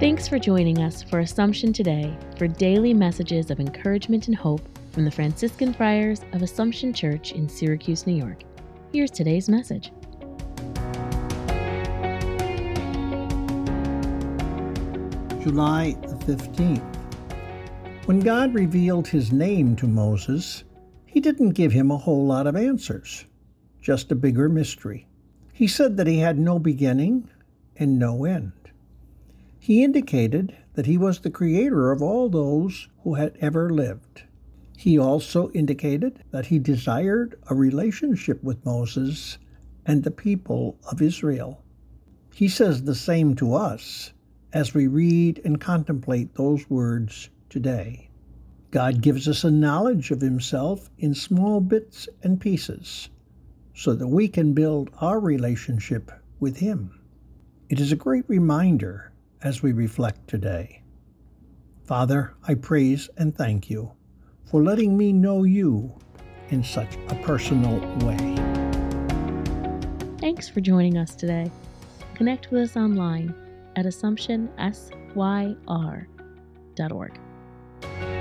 Thanks for joining us for Assumption Today for daily messages of encouragement and hope from the Franciscan Friars of Assumption Church in Syracuse, New York. Here's today's message. July the 15th. When God revealed his name to Moses, he didn't give him a whole lot of answers, just a bigger mystery. He said that he had no beginning and no end. He indicated that he was the creator of all those who had ever lived. He also indicated that he desired a relationship with Moses and the people of Israel. He says the same to us as we read and contemplate those words today. God gives us a knowledge of Himself in small bits and pieces so that we can build our relationship with Him. It is a great reminder as we reflect today. Father, I praise and thank you for letting me know you in such a personal way. Thanks for joining us today. Connect with us online at AssumptionSYR.org.